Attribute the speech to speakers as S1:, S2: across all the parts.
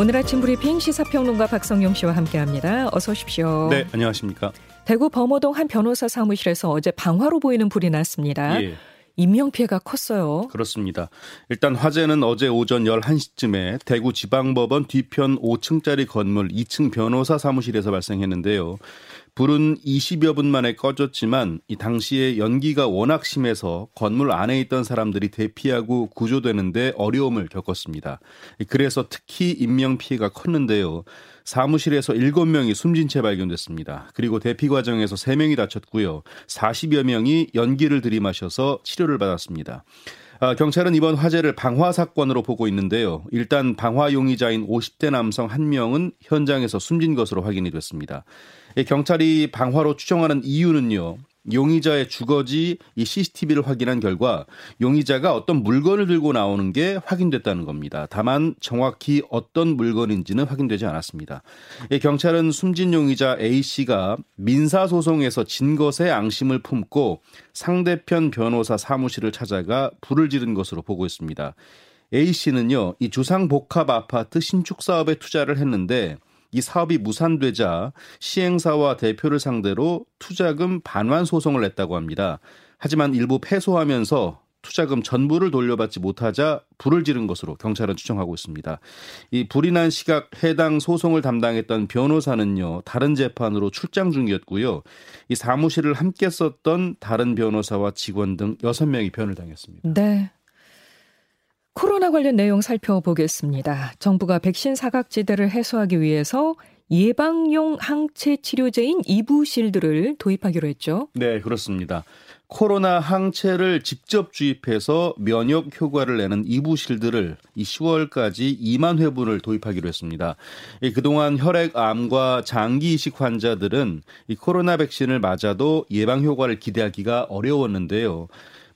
S1: 오늘 아침 브리핑 시사평론가 박성용 씨와 함께합니다. 어서 오십시오.
S2: 네, 안녕하십니까.
S1: 대구 범어동 한 변호사 사무실에서 어제 방화로 보이는 불이 났습니다. 예. 인명 피해가 컸어요.
S2: 그렇습니다. 일단 화재는 어제 오전 11시쯤에 대구 지방법원 뒤편 5층짜리 건물 2층 변호사 사무실에서 발생했는데요. 불은 20여 분 만에 꺼졌지만 이 당시에 연기가 워낙 심해서 건물 안에 있던 사람들이 대피하고 구조되는데 어려움을 겪었습니다. 그래서 특히 인명 피해가 컸는데요. 사무실에서 7명이 숨진 채 발견됐습니다. 그리고 대피 과정에서 3명이 다쳤고요. 40여 명이 연기를 들이마셔서 치료를 받았습니다. 아, 경찰은 이번 화재를 방화 사건으로 보고 있는데요. 일단 방화 용의자인 50대 남성 한 명은 현장에서 숨진 것으로 확인이 됐습니다. 경찰이 방화로 추정하는 이유는요. 용의자의 주거지 이 CCTV를 확인한 결과 용의자가 어떤 물건을 들고 나오는 게 확인됐다는 겁니다. 다만 정확히 어떤 물건인지는 확인되지 않았습니다. 경찰은 숨진 용의자 A 씨가 민사 소송에서 진 것에 앙심을 품고 상대편 변호사 사무실을 찾아가 불을 지른 것으로 보고 있습니다. A 씨는요, 이 주상복합 아파트 신축 사업에 투자를 했는데 이 사업이 무산되자 시행사와 대표를 상대로 투자금 반환 소송을 냈다고 합니다. 하지만 일부 패소하면서 투자금 전부를 돌려받지 못하자 불을 지른 것으로 경찰은 추정하고 있습니다. 이 불이 난 시각 해당 소송을 담당했던 변호사는요 다른 재판으로 출장 중이었고요. 이 사무실을 함께 썼던 다른 변호사와 직원 등 6명이 변을 당했습니다.
S1: 네. 코로나 관련 내용 살펴보겠습니다. 정부가 백신 사각지대를 해소하기 위해서 예방용 항체 치료제인 이부실드를 도입하기로 했죠.
S2: 네, 그렇습니다. 코로나 항체를 직접 주입해서 면역 효과를 내는 이부실드를 이 10월까지 2만 회분을 도입하기로 했습니다. 그동안 혈액암과 장기 이식 환자들은 이 코로나 백신을 맞아도 예방 효과를 기대하기가 어려웠는데요.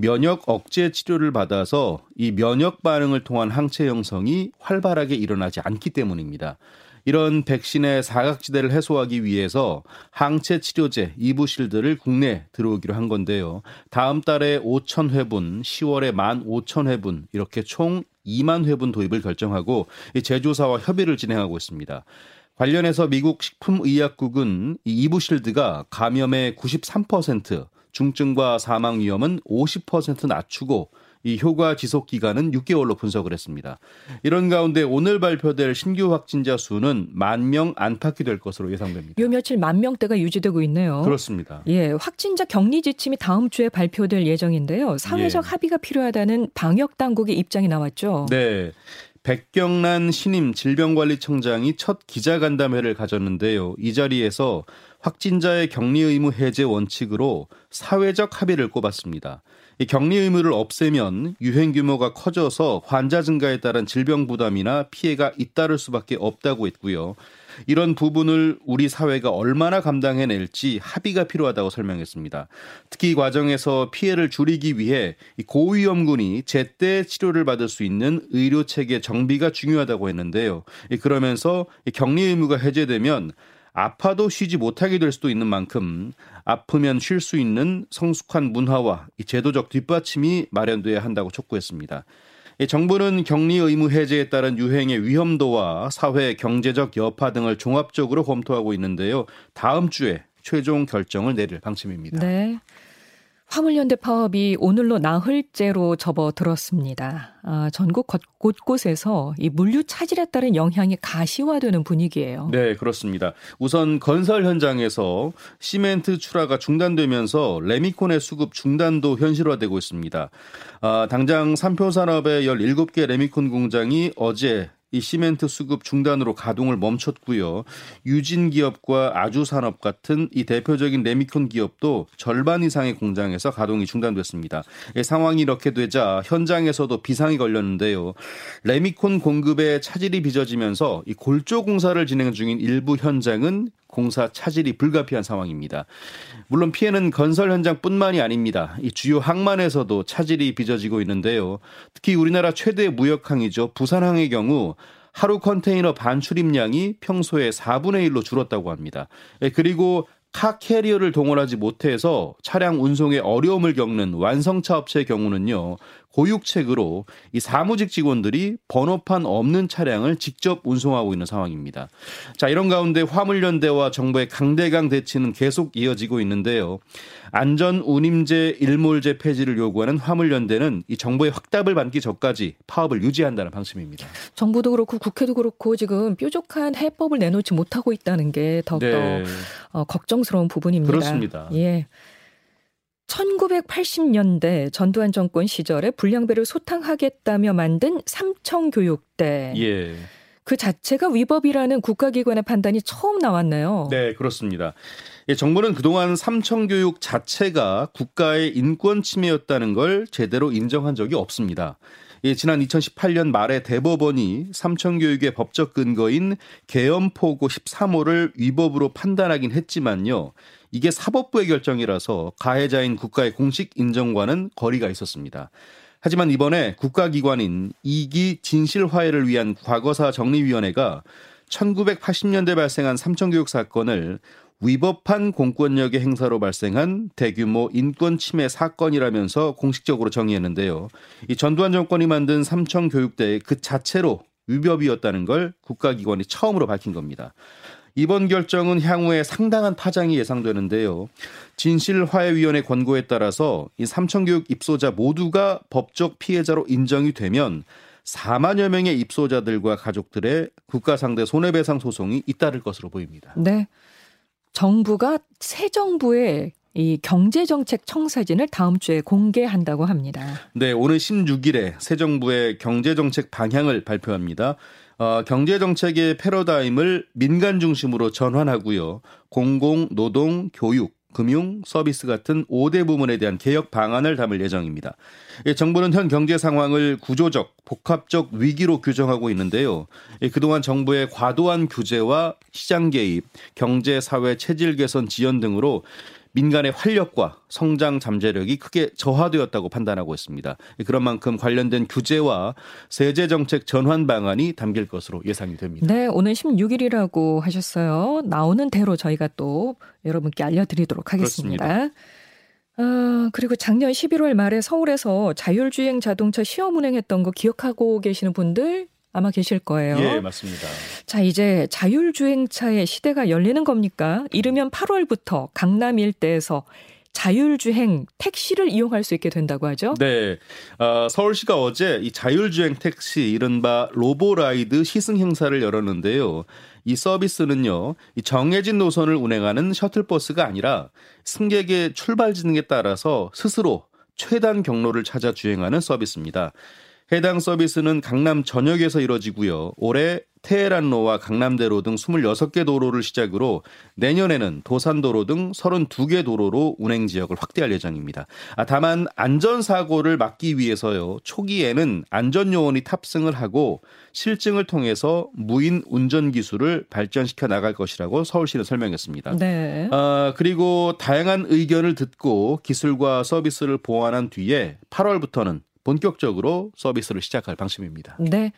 S2: 면역 억제 치료를 받아서 이 면역 반응을 통한 항체 형성이 활발하게 일어나지 않기 때문입니다. 이런 백신의 사각지대를 해소하기 위해서 항체 치료제 이부실드를 국내 들어오기로 한 건데요. 다음 달에 5천 회분, 10월에 1만 5천 회분 이렇게 총 2만 회분 도입을 결정하고 제조사와 협의를 진행하고 있습니다. 관련해서 미국 식품의약국은 이 이부실드가 감염의 93%, 중증과 사망 위험은 50% 낮추고 이 효과 지속 기간은 6개월로 분석을 했습니다. 이런 가운데 오늘 발표될 신규 확진자 수는 만 명 안팎이 될 것으로 예상됩니다.
S1: 요 며칠 만 명대가 유지되고 있네요.
S2: 그렇습니다.
S1: 예, 확진자 격리 지침이 다음 주에 발표될 예정인데요. 사회적 예. 합의가 필요하다는 방역 당국의 입장이 나왔죠.
S2: 네. 백경란 신임 질병관리청장이 첫 기자간담회를 가졌는데요. 이 자리에서 확진자의 격리 의무 해제 원칙으로 사회적 합의를 꼽았습니다. 이 격리 의무를 없애면 유행 규모가 커져서 환자 증가에 따른 질병 부담이나 피해가 잇따를 수밖에 없다고 했고요. 이런 부분을 우리 사회가 얼마나 감당해낼지 합의가 필요하다고 설명했습니다. 특히 이 과정에서 피해를 줄이기 위해 고위험군이 제때 치료를 받을 수 있는 의료 체계 정비가 중요하다고 했는데요. 그러면서 격리 의무가 해제되면 아파도 쉬지 못하게 될 수도 있는 만큼 아프면 쉴 수 있는 성숙한 문화와 제도적 뒷받침이 마련돼야 한다고 촉구했습니다. 정부는 격리 의무 해제에 따른 유행의 위험도와 사회 경제적 여파 등을 종합적으로 검토하고 있는데요. 다음 주에 최종 결정을 내릴 방침입니다.
S1: 네. 화물연대 파업이 오늘로 나흘째로 접어들었습니다. 아, 전국 곳곳에서 이 물류 차질에 따른 영향이 가시화되는 분위기예요.
S2: 네, 그렇습니다. 우선 건설 현장에서 시멘트 출하가 중단되면서 레미콘의 수급 중단도 현실화되고 있습니다. 아, 당장 삼표 산업의 17개 레미콘 공장이 어제 이 시멘트 수급 중단으로 가동을 멈췄고요. 유진 기업과 아주 산업 같은 이 대표적인 레미콘 기업도 절반 이상의 공장에서 가동이 중단됐습니다. 상황이 이렇게 되자 현장에서도 비상이 걸렸는데요. 레미콘 공급에 차질이 빚어지면서 이 골조 공사를 진행 중인 일부 현장은 공사 차질이 불가피한 상황입니다. 물론 피해는 건설 현장뿐만이 아닙니다. 이 주요 항만에서도 차질이 빚어지고 있는데요. 특히 우리나라 최대 무역항이죠. 부산항의 경우 하루 컨테이너 반출입량이 평소에 4분의 1로 줄었다고 합니다. 예, 그리고 카 캐리어를 동원하지 못해서 차량 운송에 어려움을 겪는 완성차 업체의 경우는요. 보육책으로 이 사무직 직원들이 번호판 없는 차량을 직접 운송하고 있는 상황입니다. 자, 이런 가운데 화물연대와 정부의 강대강 대치는 계속 이어지고 있는데요. 안전 운임제 일몰제 폐지를 요구하는 화물연대는 이 정부의 확답을 받기 전까지 파업을 유지한다는 방침입니다.
S1: 정부도 그렇고 국회도 그렇고 지금 뾰족한 해법을 내놓지 못하고 있다는 게 더욱더 네. 어, 걱정 스러운 부분입니다.
S2: 그렇습니다.
S1: 예. 1980년대 전두환 정권 시절에 불량배를 소탕하겠다며 만든 삼청교육대.
S2: 예.
S1: 그 자체가 위법이라는 국가기관의 판단이 처음 나왔네요.
S2: 네, 그렇습니다. 예, 정부는 그동안 삼청교육 자체가 국가의 인권 침해였다는 걸 제대로 인정한 적이 없습니다. 예, 지난 2018년 말에 대법원이 삼청교육의 법적 근거인 계엄포고 13호를 위법으로 판단하긴 했지만요. 이게 사법부의 결정이라서 가해자인 국가의 공식 인정과는 거리가 있었습니다. 하지만 이번에 국가기관인 이기 진실화해를 위한 과거사 정리위원회가 1980년대 발생한 삼청교육 사건을 위법한 공권력의 행사로 발생한 대규모 인권 침해 사건이라면서 공식적으로 정의했는데요. 이 전두환 정권이 만든 삼청 교육대 그 자체로 위법이었다는 걸 국가기관이 처음으로 밝힌 겁니다. 이번 결정은 향후에 상당한 파장이 예상되는데요. 진실화해위원회 권고에 따라서 이 삼청교육 입소자 모두가 법적 피해자로 인정이 되면 4만여 명의 입소자들과 가족들의 국가 상대 손해배상 소송이 잇따를 것으로 보입니다.
S1: 네. 정부가 새 정부의 이 경제정책 청사진을 다음 주에 공개한다고 합니다.
S2: 네, 오늘 16일에 새 정부의 경제정책 방향을 발표합니다. 어, 경제 정책의 패러다임을 민간 중심으로 전환하고요. 공공, 노동, 교육, 금융, 서비스 같은 5대 부문에 대한 개혁 방안을 담을 예정입니다. 예, 정부는 현 경제 상황을 구조적, 복합적 위기로 규정하고 있는데요. 예, 그동안 정부의 과도한 규제와 시장 개입, 경제, 사회, 체질 개선 지연 등으로 민간의 활력과 성장 잠재력이 크게 저하되었다고 판단하고 있습니다. 그런 만큼 관련된 규제와 세제 정책 전환 방안이 담길 것으로 예상이 됩니다.
S1: 네, 오늘 16일이라고 하셨어요. 나오는 대로 저희가 또 여러분께 알려드리도록 하겠습니다. 그렇습니다. 아, 그리고 작년 11월 말에 서울에서 자율주행 자동차 시험 운행했던 거 기억하고 계시는 분들 아마 계실 거예요.
S2: 예, 맞습니다.
S1: 자, 이제 자율주행차의 시대가 열리는 겁니까? 이르면 8월부터 강남 일대에서 자율주행 택시를 이용할 수 있게 된다고 하죠?
S2: 네. 어, 서울시가 어제 이 자율주행 택시 이른바 로보라이드 시승 행사를 열었는데요. 이 서비스는요, 이 정해진 노선을 운행하는 셔틀버스가 아니라 승객의 출발 지능에 따라서 스스로 최단 경로를 찾아 주행하는 서비스입니다. 해당 서비스는 강남 전역에서 이뤄지고요. 올해 테헤란로와 강남대로 등 26개 도로를 시작으로 내년에는 도산도로 등 32개 도로로 운행 지역을 확대할 예정입니다. 아, 다만 안전사고를 막기 위해서요. 초기에는 안전요원이 탑승을 하고 실증을 통해서 무인 운전 기술을 발전시켜 나갈 것이라고 서울시는 설명했습니다.
S1: 네.
S2: 아, 그리고 다양한 의견을 듣고 기술과 서비스를 보완한 뒤에 8월부터는 본격적으로 서비스를 시작할 방침입니다.
S1: 네.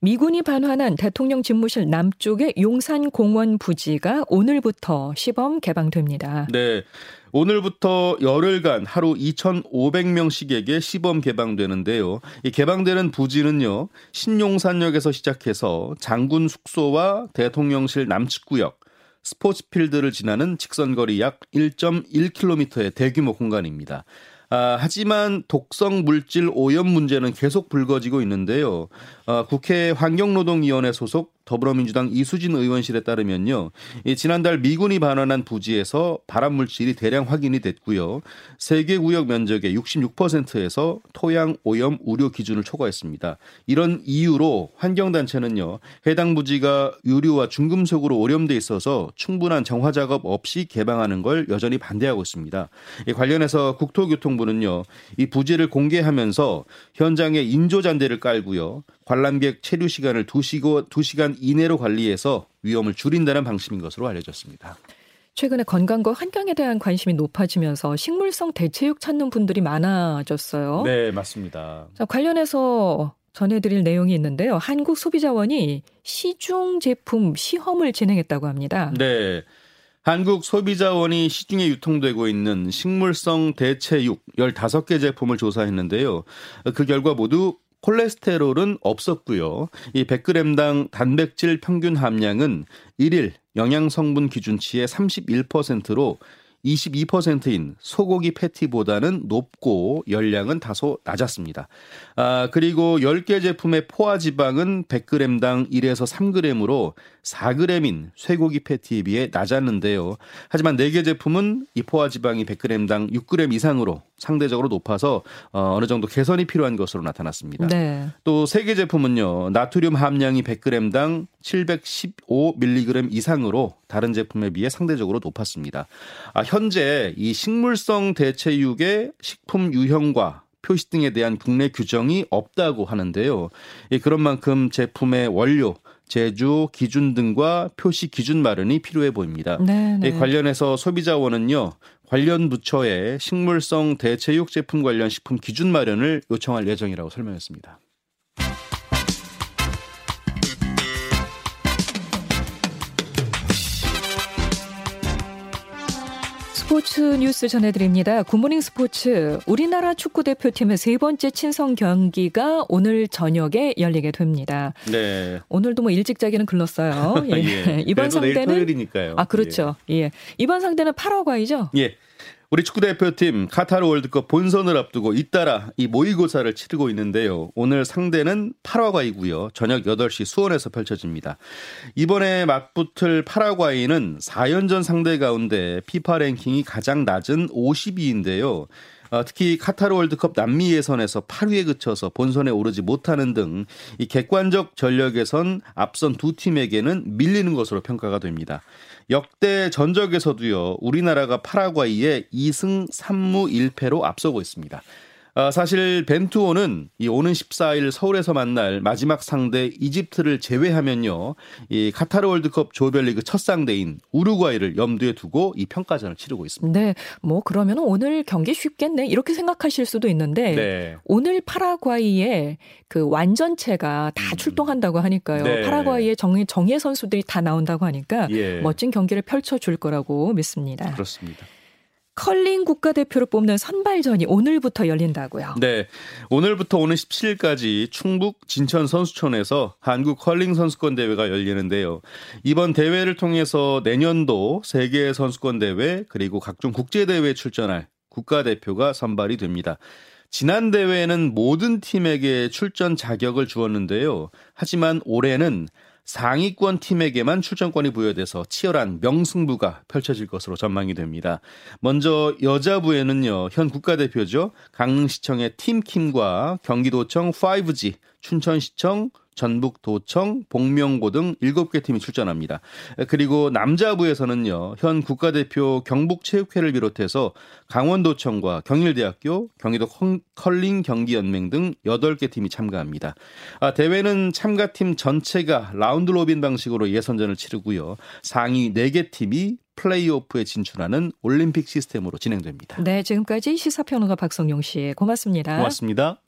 S1: 미군이 반환한 대통령 집무실 남쪽의 용산 공원 부지가 오늘부터 시범 개방됩니다.
S2: 네. 오늘부터 열흘간 하루 2,500명씩에게 시범 개방되는데요. 이 개방되는 부지는요, 신용산역에서 시작해서 장군 숙소와 대통령실 남측구역, 스포츠 필드를 지나는 직선거리 약 1.1km의 대규모 공간입니다. 아, 하지만 독성 물질 오염 문제는 계속 불거지고 있는데요. 아, 국회 환경노동위원회 소속 더불어민주당 이수진 의원실에 따르면요. 지난달 미군이 반환한 부지에서 발암 물질이 대량 확인이 됐고요. 세계 구역 면적의 66%에서 토양 오염 우려 기준을 초과했습니다. 이런 이유로 환경 단체는요. 해당 부지가 유류와 중금속으로 오염돼 있어서 충분한 정화 작업 없이 개방하는 걸 여전히 반대하고 있습니다. 관련해서 국토교통부는요. 이 부지를 공개하면서 현장에 인조잔대를 깔고요. 관람객 체류 시간을 2시고 2시간 이내로 관리해서 위험을 줄인다는 방침인 것으로 알려졌습니다.
S1: 최근에 건강과 환경에 대한 관심이 높아지면서 식물성 대체육 찾는 분들이 많아졌어요.
S2: 네, 맞습니다.
S1: 자, 관련해서 전해드릴 내용이 있는데요. 한국 소비자원이 시중 제품 시험을 진행했다고 합니다.
S2: 네. 한국 소비자원이 시중에 유통되고 있는 식물성 대체육 15개 제품을 조사했는데요. 그 결과 모두 콜레스테롤은 없었고요. 이 100g당 단백질 평균 함량은 1일 영양 성분 기준치의 31%로 22%인 소고기 패티보다는 높고 열량은 다소 낮았습니다. 아, 그리고 10개 제품의 포화 지방은 100g당 1에서 3g으로 4g인 쇠고기 패티에 비해 낮았는데요. 하지만 4개 제품은 이 포화 지방이 100g당 6g 이상으로 상대적으로 높아서 어, 어느 정도 개선이 필요한 것으로 나타났습니다. 네. 또 3개 제품은요. 나트륨 함량이 100g당 715mg 이상으로 다른 제품에 비해 상대적으로 높았습니다. 아, 현재 이 식물성 대체육의 식품 유형과 표시 등에 대한 국내 규정이 없다고 하는데요. 예, 그런 만큼 제품의 원료, 제조 기준 등과 표시 기준 마련이 필요해 보입니다. 네, 네. 관련해서 소비자원은요 관련 부처에 식물성 대체육 제품 관련 식품 기준 마련을 요청할 예정이라고 설명했습니다.
S1: 스포츠 뉴스 전해드립니다. 굿모닝 스포츠. 우리나라 축구 대표팀의 세 번째 친선 경기가 오늘 저녁에 열리게 됩니다. 네. 오늘도 뭐 일찍 자기는 글렀어요. 예.
S2: 예. 이번 상대는 토요일이니까요.
S1: 아 그렇죠. 예. 예. 이번 상대는 파라과이죠.
S2: 예. 우리 축구 대표팀 카타르 월드컵 본선을 앞두고 잇따라 이 모의고사를 치르고 있는데요. 오늘 상대는 파라과이고요. 저녁 8시 수원에서 펼쳐집니다. 이번에 맞붙을 파라과이는 4연전 상대 가운데 피파 랭킹이 가장 낮은 50위인데요. 어, 특히 카타르 월드컵 남미 예선에서 8위에 그쳐서 본선에 오르지 못하는 등 이 객관적 전력에선 앞선 두 팀에게는 밀리는 것으로 평가가 됩니다. 역대 전적에서도요, 우리나라가 파라과이에 2승 3무 1패로 앞서고 있습니다. 아, 사실 벤투호는 이 오는 14일 서울에서 만날 마지막 상대 이집트를 제외하면요. 이 카타르 월드컵 조별리그 첫 상대인 우루과이를 염두에 두고 이 평가전을 치르고 있습니다.
S1: 네. 뭐 그러면 오늘 경기 쉽겠네. 이렇게 생각하실 수도 있는데 네. 오늘 파라과이의 그 완전체가 다 음. 출동한다고 하니까요. 네. 파라과이의 정예, 정예 선수들이 다 나온다고 하니까 예. 멋진 경기를 펼쳐 줄 거라고 믿습니다.
S2: 그렇습니다.
S1: 컬링 국가대표를 뽑는 선발전이 오늘부터 열린다고요.
S2: 네. 오늘부터 오는 17일까지 충북 진천 선수촌에서 한국 컬링 선수권 대회가 열리는데요. 이번 대회를 통해서 내년도 세계 선수권 대회 그리고 각종 국제 대회에 출전할 국가대표가 선발이 됩니다. 지난 대회에는 모든 팀에게 출전 자격을 주었는데요. 하지만 올해는 상위권 팀에게만 출전권이 부여돼서 치열한 명승부가 펼쳐질 것으로 전망이 됩니다. 먼저 여자부에는요, 현 국가대표죠. 강릉시청의 팀킴과 경기도청 5G, 춘천시청, 전북도청, 봉명고 등 7개 팀이 출전합니다. 그리고 남자부에서는요. 현 국가대표 경북체육회를 비롯해서 강원도청과 경일대학교, 경기도 컬링 경기연맹 등 8개 팀이 참가합니다. 아, 대회는 참가팀 전체가 round robin 방식으로 예선전을 치르고요. 상위 4개 팀이 플레이오프에 진출하는 올림픽 시스템으로 진행됩니다.
S1: 네, 지금까지 시사평론가 박성용 씨 고맙습니다.
S2: 고맙습니다.